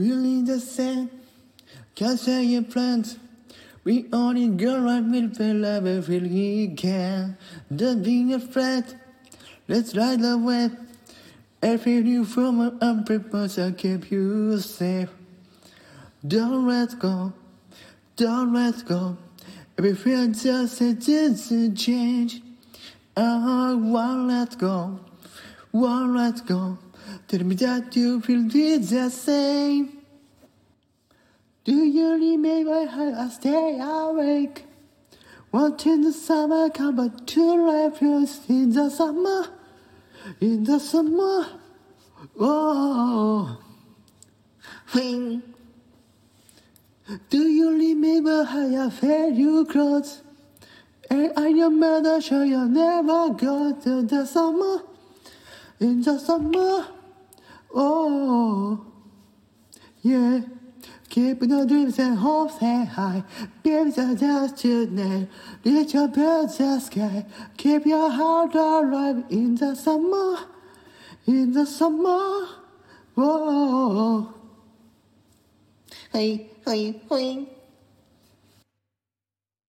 really the same. Can't say your plans. We only go right with the love every he can. Don't be afraid. Let's ride the wave. Every new form of unprepared will keep you safe. Don't let go. Don't let go. Every just to change. I won't let go. Won't let go. Tell me that you feel the same. Do you remember how I stay awake? Watching the summer come back to life in the summer, in the summer. Oh, when do you remember how I felt you close? And I your mother sure you never go to the summer, in the summer. Oh, yeah. Keep your dreams and hopes and high. are just tonight. Reach your birds the sky. Keep your heart alive in the summer. In the summer. Whoa. Hey, hey, hey.